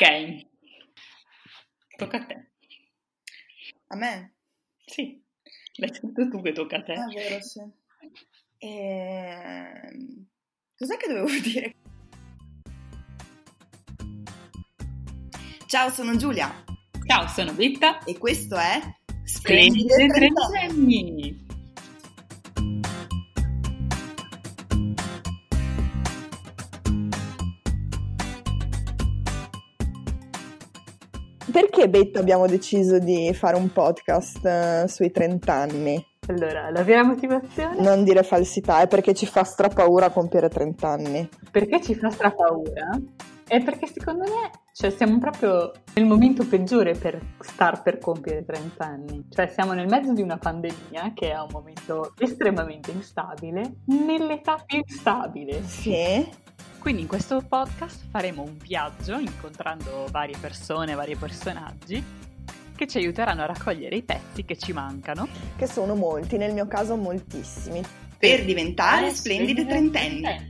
Ok, tocca a te. A me? Sì, l'hai detto tu che tocca a te. Ah, vero, sì. Ehm... Cos'è che dovevo dire? Ciao, sono Giulia Ciao, sono Britta. e questo è Splendide Trentenni. Perché Betta abbiamo deciso di fare un podcast eh, sui 30 anni? Allora, la vera motivazione? Non dire falsità, è perché ci fa strapaura compiere 30 anni. Perché ci fa strapaura? È perché secondo me cioè, siamo proprio nel momento peggiore per star per compiere 30 anni. Cioè siamo nel mezzo di una pandemia che è un momento estremamente instabile, nell'età più instabile. Sì? Quindi in questo podcast faremo un viaggio incontrando varie persone, vari personaggi che ci aiuteranno a raccogliere i pezzi che ci mancano Che sono molti, nel mio caso moltissimi. Per diventare splendide trentenni.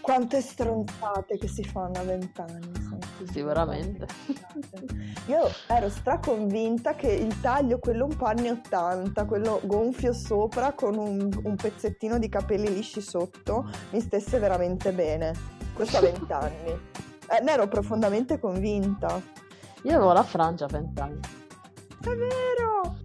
Quante stronzate che si fanno a vent'anni. Sì, veramente. Io ero straconvinta che il taglio, quello un po' anni 80, quello gonfio sopra con un, un pezzettino di capelli lisci sotto, mi stesse veramente bene. Questo a vent'anni. Eh, ne ero profondamente convinta. Io avevo la frangia a 20 anni. È vero!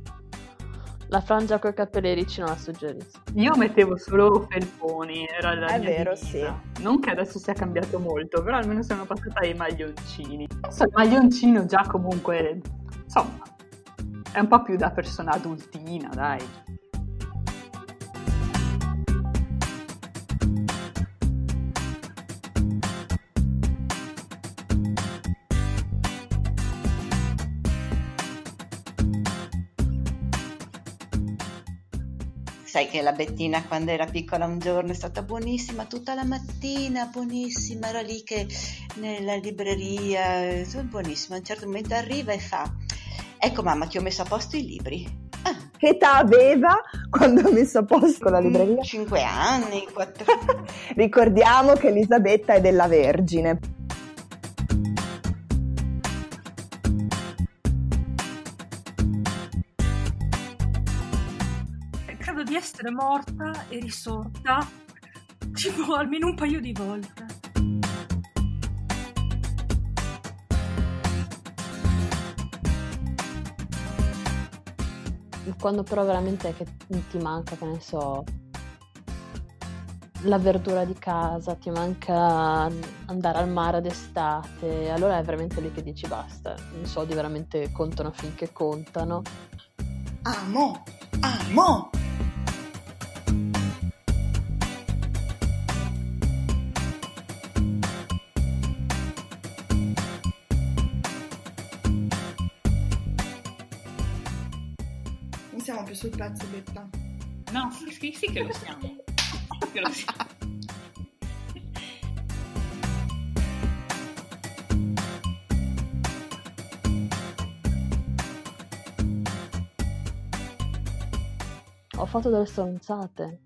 La frangia con i capelli ricci non la suggerisco. Io mettevo solo felponi, era la È mia vero, divisa. Non che adesso sia cambiato molto, però almeno sono passata ai maglioncini. Adesso il maglioncino già comunque, insomma, è un po' più da persona adultina, dai. Sai che la Bettina quando era piccola un giorno è stata buonissima tutta la mattina, buonissima, era lì che nella libreria, eh, buonissima, a un certo momento arriva e fa, ecco mamma ti ho messo a posto i libri. Ah, Che età aveva quando ha messo a posto la libreria? 5 anni, 4 Ricordiamo che Elisabetta è della Vergine. Credo di essere morta e risorta tipo almeno un paio di volte. Quando però veramente che ti manca, che ne so, la verdura di casa, ti manca andare al mare d'estate, allora è veramente lì che dici basta. I soldi veramente contano finché contano. Amo, amo. Non siamo più sul pezzo, Betta. No, sì, sì, sì che lo siamo. Sì che lo siamo. Ho fatto delle stronzate.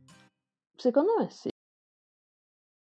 Secondo me sì.